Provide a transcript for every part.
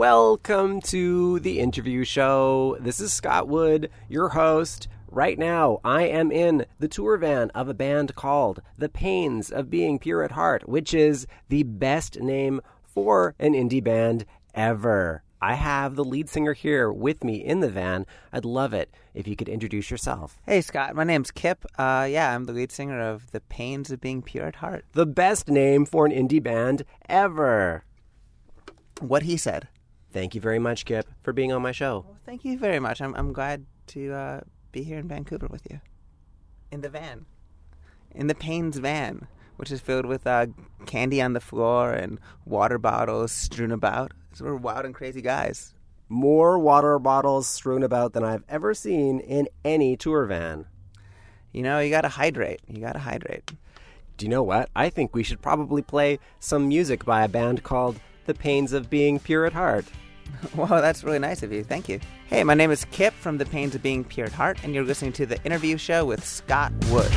Welcome to the interview show. This is Scott Wood, your host. Right now, I am in the tour van of a band called The Pains of Being Pure at Heart, which is the best name for an indie band ever. I have the lead singer here with me in the van. I'd love it if you could introduce yourself. Hey, Scott. My name's Kip. Uh, yeah, I'm the lead singer of The Pains of Being Pure at Heart. The best name for an indie band ever. What he said. Thank you very much, Kip, for being on my show. Well, thank you very much. I'm, I'm glad to uh, be here in Vancouver with you. In the van. In the Pains van, which is filled with uh, candy on the floor and water bottles strewn about. So we're wild and crazy guys. More water bottles strewn about than I've ever seen in any tour van. You know, you gotta hydrate. You gotta hydrate. Do you know what? I think we should probably play some music by a band called The Pains of Being Pure at Heart. Wow, that's really nice of you. Thank you. Hey, my name is Kip from The Pains of Being Pure at Heart, and you're listening to the interview show with Scott Wood.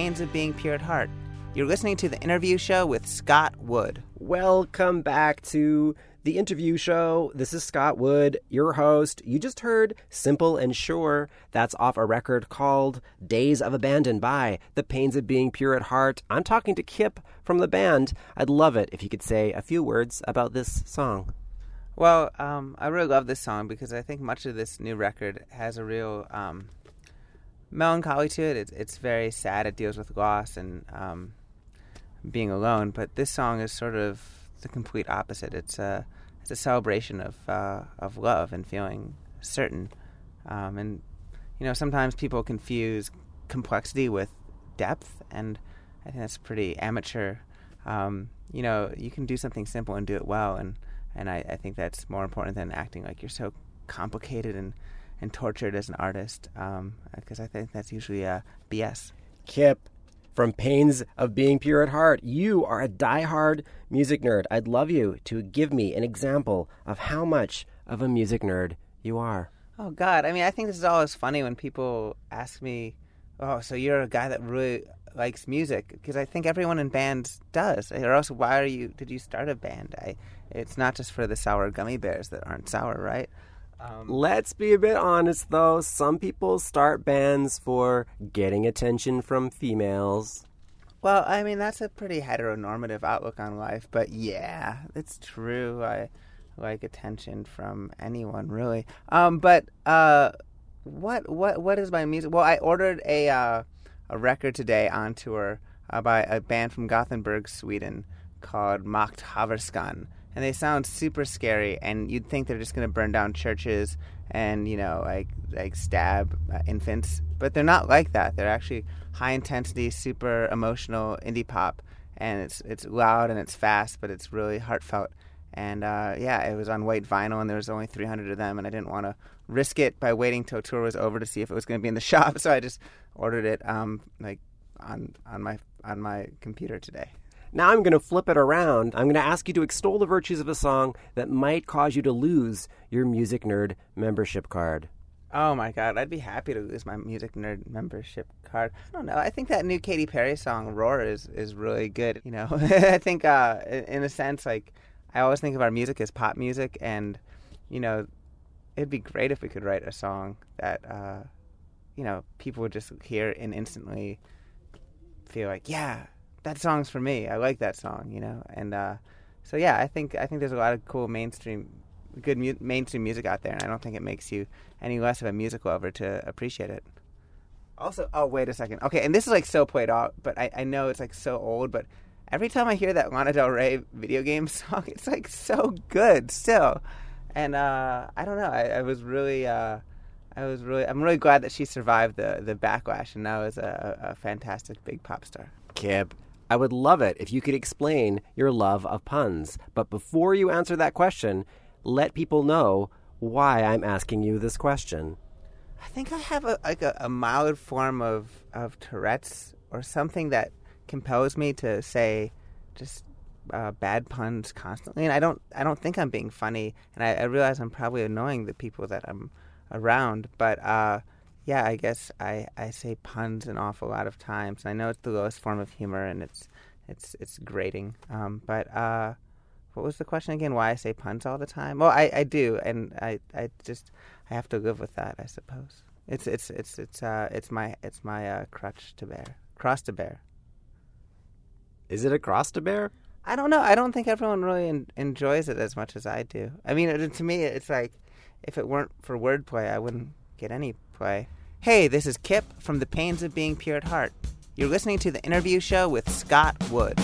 Pains of Being Pure at Heart. You're listening to the interview show with Scott Wood. Welcome back to the interview show. This is Scott Wood, your host. You just heard Simple and Sure. That's off a record called Days of Abandon by The Pains of Being Pure at Heart. I'm talking to Kip from the band. I'd love it if you could say a few words about this song. Well, um, I really love this song because I think much of this new record has a real um, melancholy to it. It's, it's very sad. It deals with loss and um, being alone. But this song is sort of the complete opposite. It's a it's a celebration of uh, of love and feeling certain. Um, and you know, sometimes people confuse complexity with depth, and I think that's pretty amateur um, you know, you can do something simple and do it well, and and I, I think that's more important than acting like you're so complicated and and tortured as an artist, um, because I think that's usually a BS. Kip, from Pains of Being Pure at Heart, you are a die-hard music nerd. I'd love you to give me an example of how much of a music nerd you are. Oh God! I mean, I think this is always funny when people ask me, "Oh, so you're a guy that really likes music?" Because I think everyone in bands does. Or else, why are you? Did you start a band? I, it's not just for the sour gummy bears that aren't sour, right? Um, Let's be a bit honest, though. Some people start bands for getting attention from females. well, I mean, that's a pretty heteronormative outlook on life, but yeah, it's true. I like attention from anyone, really. Um, but uh, what what what is my music? Well, I ordered a uh, a record today on tour uh, by a band from Gothenburg, Sweden, called Macht Haverskan, and they sound super scary. And you'd think they're just going to burn down churches and you know like like stab uh, infants, but they're not like that. They're actually high intensity, super emotional indie pop, and it's it's loud and it's fast, but it's really heartfelt. And uh, yeah, it was on white vinyl, and there was only 300 of them, and I didn't want to risk it by waiting till tour was over to see if it was going to be in the shop. So I just ordered it um, like on on my on my computer today. Now I'm going to flip it around. I'm going to ask you to extol the virtues of a song that might cause you to lose your music nerd membership card. Oh my god, I'd be happy to lose my music nerd membership card. I don't know. I think that new Katy Perry song "Roar" is is really good. You know, I think uh, in a sense, like I always think of our music as pop music, and you know, it'd be great if we could write a song that uh, you know people would just hear and instantly feel like, yeah, that song's for me. I like that song. You know, and uh, so yeah, I think I think there's a lot of cool mainstream, good mu- mainstream music out there, and I don't think it makes you any less of a music lover to appreciate it. Also, oh wait a second. Okay, and this is like so played out, but I, I know it's like so old, but every time I hear that Lana Del Rey video game song, it's like so good still. And uh, I don't know. I, I was really, uh, I was really, I'm really glad that she survived the the backlash and now is a, a fantastic big pop star. Kip, I would love it if you could explain your love of puns. But before you answer that question, let people know why I'm asking you this question. I think I have a like a, a mild form of of Tourette's or something that compels me to say just uh, bad puns constantly, and I don't I don't think I'm being funny, and I, I realize I'm probably annoying the people that I'm around, but uh, yeah, I guess I, I say puns an awful lot of times, I know it's the lowest form of humor, and it's it's it's grating, um, but. Uh, what was the question again? Why I say puns all the time? Well, I, I do, and I, I just I have to live with that, I suppose. It's it's it's it's uh it's my it's my uh, crutch to bear, cross to bear. Is it a cross to bear? I don't know. I don't think everyone really en- enjoys it as much as I do. I mean, it, to me, it's like if it weren't for wordplay, I wouldn't get any play. Hey, this is Kip from The Pains of Being Pure at Heart. You're listening to the interview show with Scott Wood.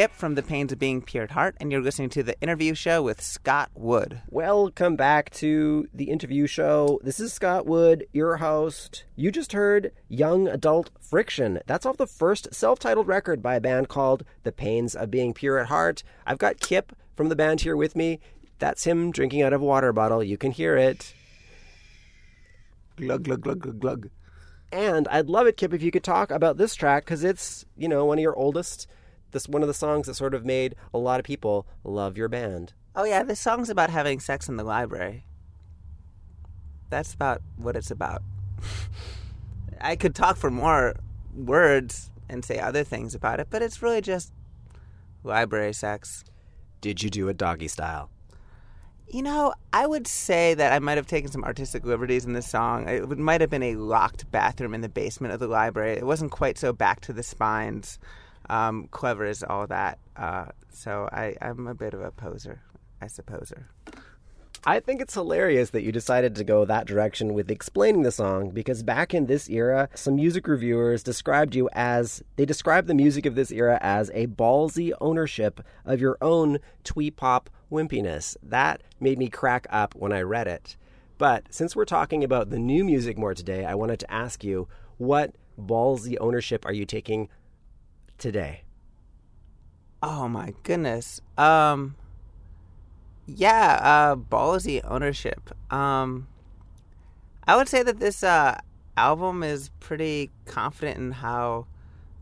Kip from The Pains of Being Pure at Heart, and you're listening to the interview show with Scott Wood. Welcome back to the interview show. This is Scott Wood, your host. You just heard Young Adult Friction. That's off the first self titled record by a band called The Pains of Being Pure at Heart. I've got Kip from the band here with me. That's him drinking out of a water bottle. You can hear it. Glug, glug, glug, glug, glug. And I'd love it, Kip, if you could talk about this track because it's, you know, one of your oldest. This one of the songs that sort of made a lot of people love your band. Oh, yeah, this song's about having sex in the library. That's about what it's about. I could talk for more words and say other things about it, but it's really just library sex. Did you do it doggy style? You know, I would say that I might have taken some artistic liberties in this song. It might have been a locked bathroom in the basement of the library. It wasn't quite so back to the spines, um, clever as all that. Uh, so I, I'm a bit of a poser, I suppose. I think it's hilarious that you decided to go that direction with explaining the song because back in this era, some music reviewers described you as they described the music of this era as a ballsy ownership of your own twee pop wimpiness. That made me crack up when I read it. But since we're talking about the new music more today, I wanted to ask you what ballsy ownership are you taking today? Oh my goodness. Um yeah, uh ballsy ownership. Um I would say that this uh album is pretty confident in how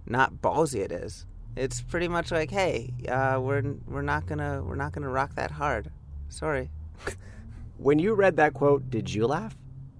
not ballsy it is. It's pretty much like, hey, uh we're we're not going to we're not to rock that hard. Sorry. When you read that quote, did you laugh?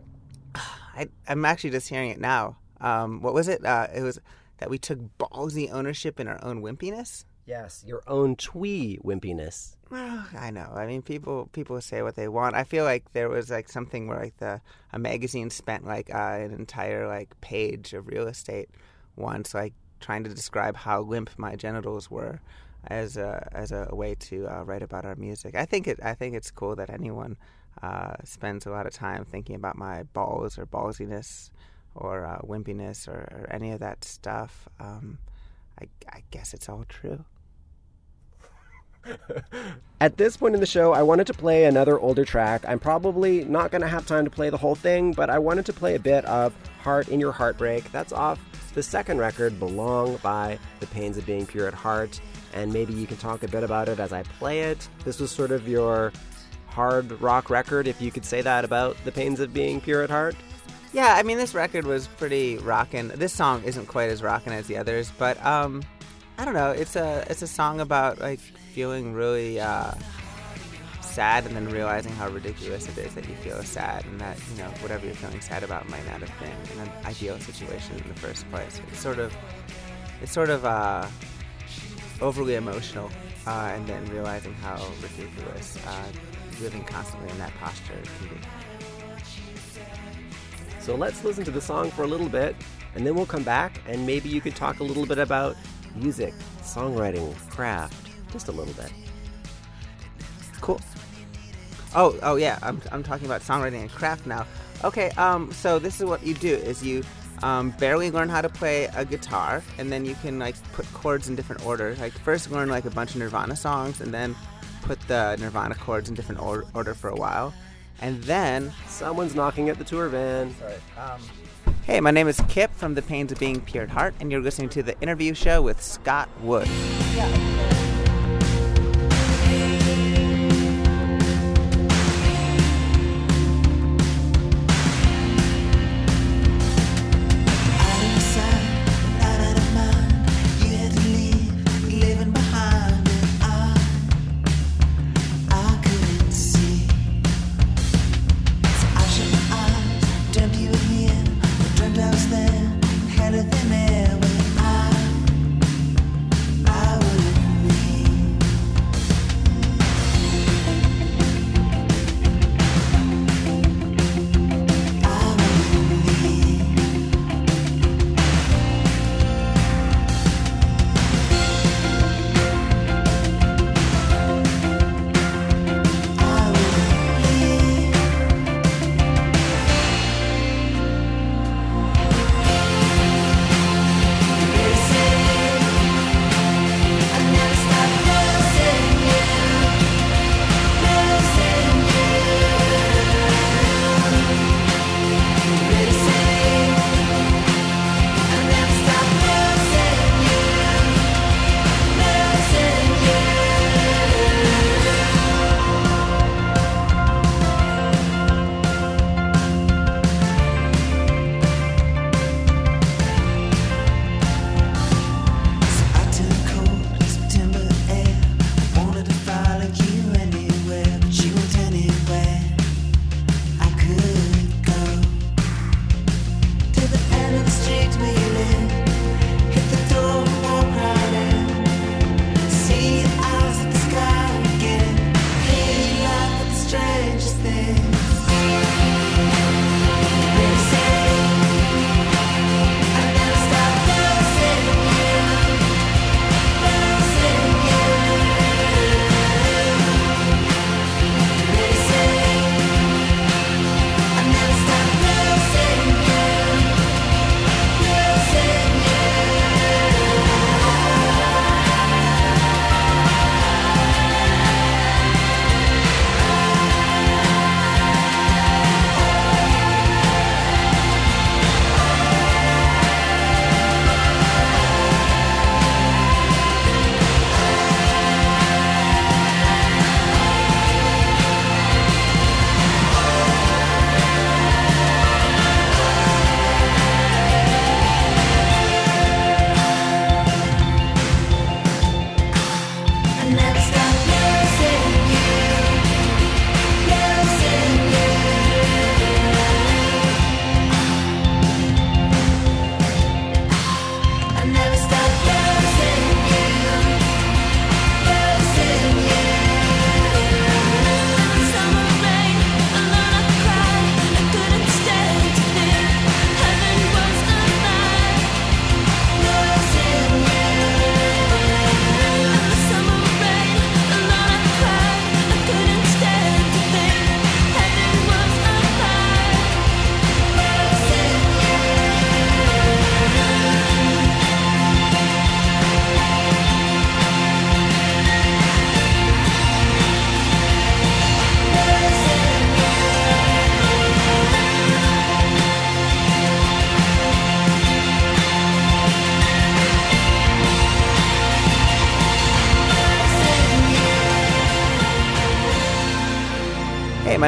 I I'm actually just hearing it now. Um what was it? Uh it was that we took ballsy ownership in our own wimpiness. Yes, your own twee wimpiness. Well, I know. I mean, people people say what they want. I feel like there was like something where like the a magazine spent like uh, an entire like page of real estate once, like trying to describe how limp my genitals were as a as a way to uh, write about our music. I think it I think it's cool that anyone uh, spends a lot of time thinking about my balls or ballsiness or uh, wimpiness or, or any of that stuff. Um, I, I guess it's all true. At this point in the show, I wanted to play another older track. I'm probably not going to have time to play the whole thing, but I wanted to play a bit of Heart in Your Heartbreak. That's off the second record, Belong, by The Pains of Being Pure at Heart. And maybe you can talk a bit about it as I play it. This was sort of your hard rock record, if you could say that about The Pains of Being Pure at Heart. Yeah, I mean this record was pretty rockin'. This song isn't quite as rockin' as the others, but um, I don't know. It's a it's a song about like feeling really uh, sad and then realizing how ridiculous it is that you feel sad and that you know whatever you're feeling sad about might not have been an ideal situation in the first place. It's sort of it's sort of uh, overly emotional, uh, and then realizing how ridiculous uh, living constantly in that posture can be. So let's listen to the song for a little bit, and then we'll come back, and maybe you could talk a little bit about music, songwriting, craft, just a little bit. Cool. Oh, oh yeah. I'm, I'm talking about songwriting and craft now. Okay. Um. So this is what you do: is you um, barely learn how to play a guitar, and then you can like put chords in different order. Like first learn like a bunch of Nirvana songs, and then put the Nirvana chords in different or- order for a while, and then Someone's knocking at the tour van. Um, hey, my name is Kip from The Pains of Being Pure at Heart, and you're listening to the interview show with Scott Wood. Out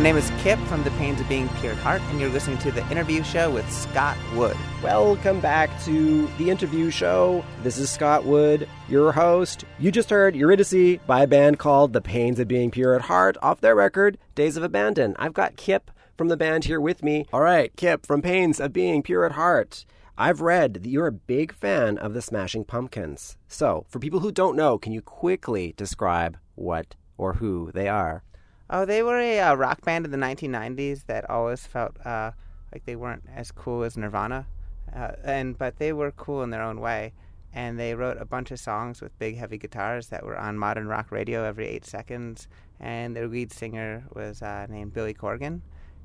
my name is Kip from The Pains of Being Pure at Heart, and you're listening to the interview show with Scott Wood. Welcome back to the interview show. This is Scott Wood, your host. You just heard Eurydice by a band called The Pains of Being Pure at Heart off their record, Days of Abandon. I've got Kip from the band here with me. All right, Kip from Pains of Being Pure at Heart. I've read that you're a big fan of the Smashing Pumpkins. So, for people who don't know, can you quickly describe what or who they are? Oh, they were a uh, rock band in the 1990s that always felt uh, like they weren't as cool as Nirvana, uh, and but they were cool in their own way. And they wrote a bunch of songs with big, heavy guitars that were on modern rock radio every eight seconds. And their lead singer was uh, named Billy Corgan,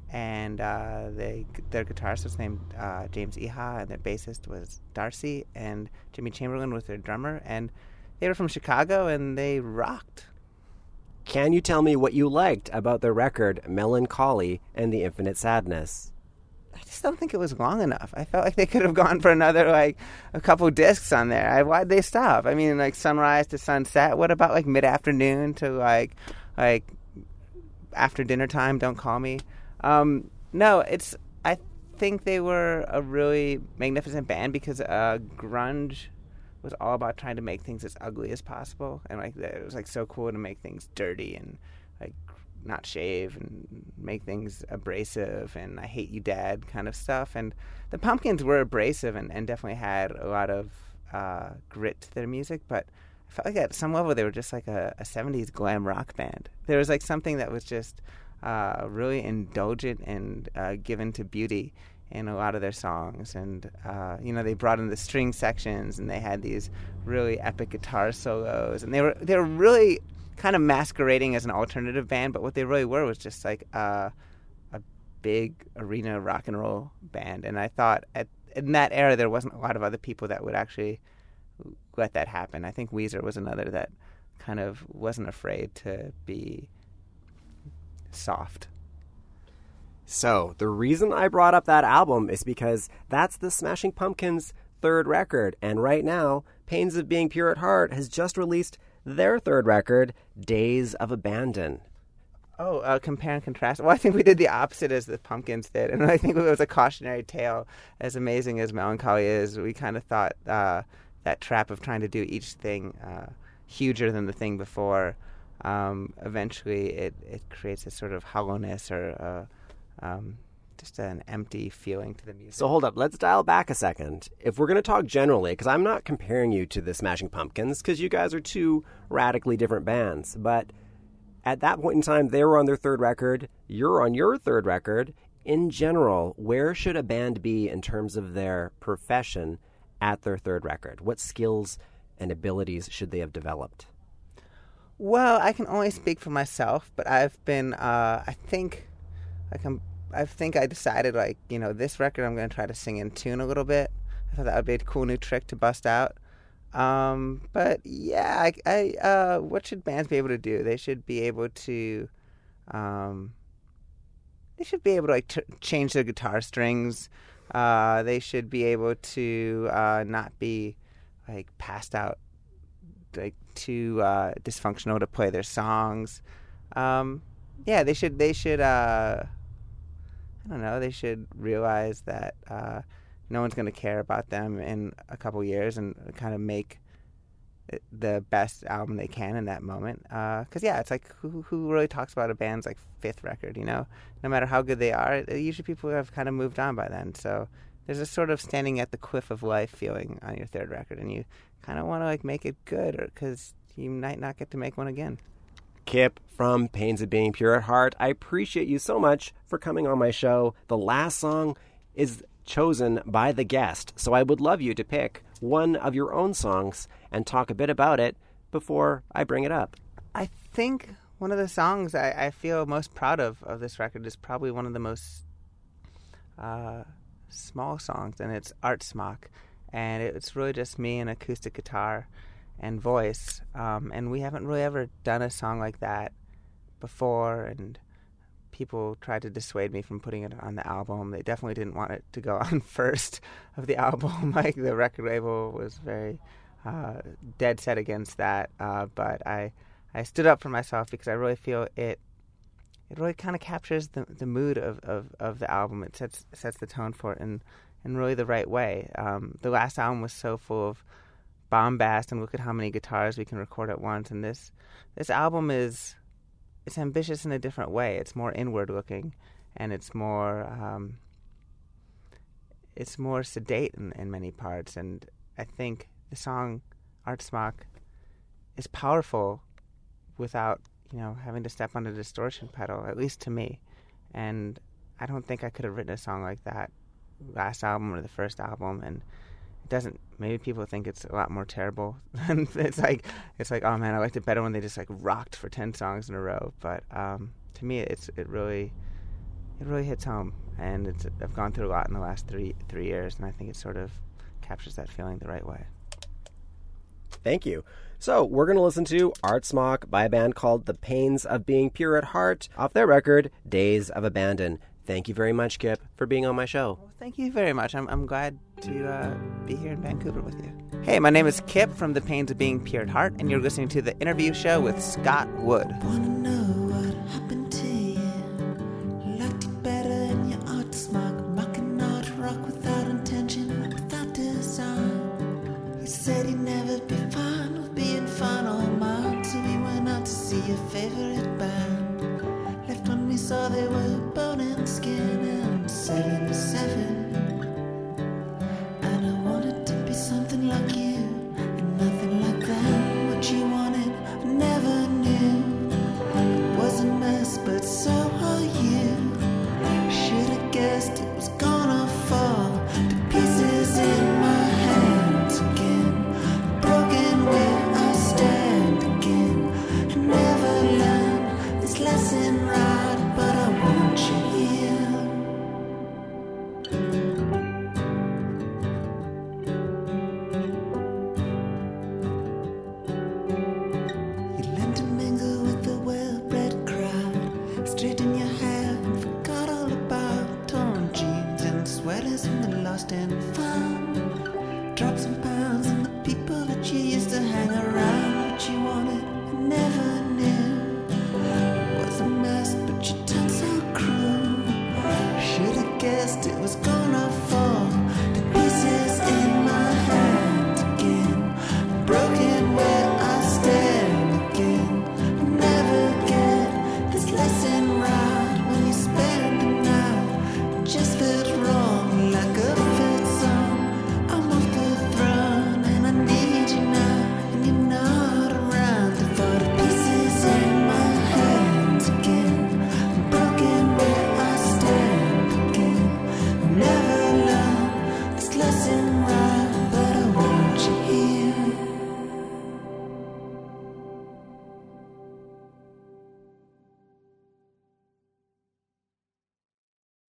and uh, they their guitarist was named uh, James Iha, and their bassist was D'arcy, and Jimmy Chamberlin was their drummer. And they were from Chicago, and they rocked. Can you tell me what you liked about their record, Mellon Collie and the Infinite Sadness? I just don't think it was long enough. I felt like they could have gone for another like a couple discs on there. I, why'd they stop? I mean, like sunrise to sunset. What about like mid afternoon to like like after dinner time? Don't call me. Um, no, it's. I think they were a really magnificent band because uh, grunge was all about trying to make things as ugly as possible, and like it was like so cool to make things dirty and like not shave and make things abrasive and I hate you dad kind of stuff. And the Pumpkins were abrasive and, and definitely had a lot of uh, grit to their music, but I felt like at some level they were just like a, a 70s glam rock band. There was like something that was just uh, really indulgent and uh, given to beauty in a lot of their songs. And, uh, you know, they brought in the string sections and they had these really epic guitar solos. And they were, they were really kind of masquerading as an alternative band, but what they really were was just like uh, a big arena rock and roll band. And I thought at in that era there wasn't a lot of other people that would actually let that happen. I think Weezer was another that kind of wasn't afraid to be soft. So, the reason I brought up that album is because that's the Smashing Pumpkins' third record, and right now, Pains of Being Pure at Heart has just released their third record, Days of Abandon. Oh, uh, compare and contrast. Well, I think we did the opposite as the Pumpkins did, and I think it was a cautionary tale. As amazing as Mellon Collie is, we kind of thought uh, that trap of trying to do each thing uh, huger than the thing before. Um, eventually, it, it creates a sort of hollowness or uh, um, just an empty feeling to the music. So, hold up, let's dial back a second. If we're going to talk generally, because I'm not comparing you to the Smashing Pumpkins, because you guys are two radically different bands, but at that point in time, they were on their third record. You're on your third record. In general, where should a band be in terms of their profession at their third record? What skills and abilities should they have developed? Well, I can only speak for myself, but I've been, uh, I think, I can, I think I decided like, you know, this record I'm to try to sing in tune a little bit. I thought that would be a cool new trick to bust out. Um, but yeah, I, I uh, what should bands be able to do? They should be able to, um, they should be able to like t- change their guitar strings. Uh, they should be able to uh, not be like passed out, like too uh, dysfunctional to play their songs. Um, yeah, they should. They should. Uh, I don't know. They should realize that uh, no one's going to care about them in a couple years and kind of make the best album they can in that moment. Because yeah, it's like who who really talks about a band's like fifth record? You know, no matter how good they are, usually people have kind of moved on by then. So there's a sort of standing at the cliff of life feeling on your third record, and you kind of want to like make it good, because you might not get to make one again. Kip from Pains of Being Pure at Heart, I appreciate you so much for coming on my show. The last song is chosen by the guest, so I would love you to pick one of your own songs and talk a bit about it before I bring it up. I think one of the songs I, I feel most proud of of this record is probably one of the most uh, small songs, and it's Art Smock. And it's really just me and acoustic guitar and voice. Um, and we haven't really ever done a song like that before. And people tried to dissuade me from putting it on the album. They definitely didn't want it to go on first of the album. like the record label was very uh, dead set against that. Uh, but I I stood up for myself because I really feel it it really kind of captures the the mood of, of, of the album. It sets sets the tone for it in in really the right way. Um, the last album was so full of bombast and look at how many guitars we can record at once. And this this album is it's ambitious in a different way. It's more inward looking, and it's more um, it's more sedate in, in many parts. And I think the song Art Smock is powerful without you know having to step on the distortion pedal, at least to me. And I don't think I could have written a song like that last album or the first album. And it doesn't. Maybe people think it's a lot more terrible. it's like it's like oh man, I liked it better when they just like rocked for ten songs in a row. But um, to me, it's it really it really hits home. And it's I've gone through a lot in the last three three years, and I think it sort of captures that feeling the right way. Thank you. So we're going to listen to Art Smock by a band called The Pains of Being Pure at Heart off their record Days of Abandon. Thank you very much, Kip, for being on my show. Well, thank you very much. I'm, I'm glad to uh, be here in Vancouver with you. Hey, my name is Kip from The Pains of Being Pure at Heart, and you're listening to the interview show with Scott Wood.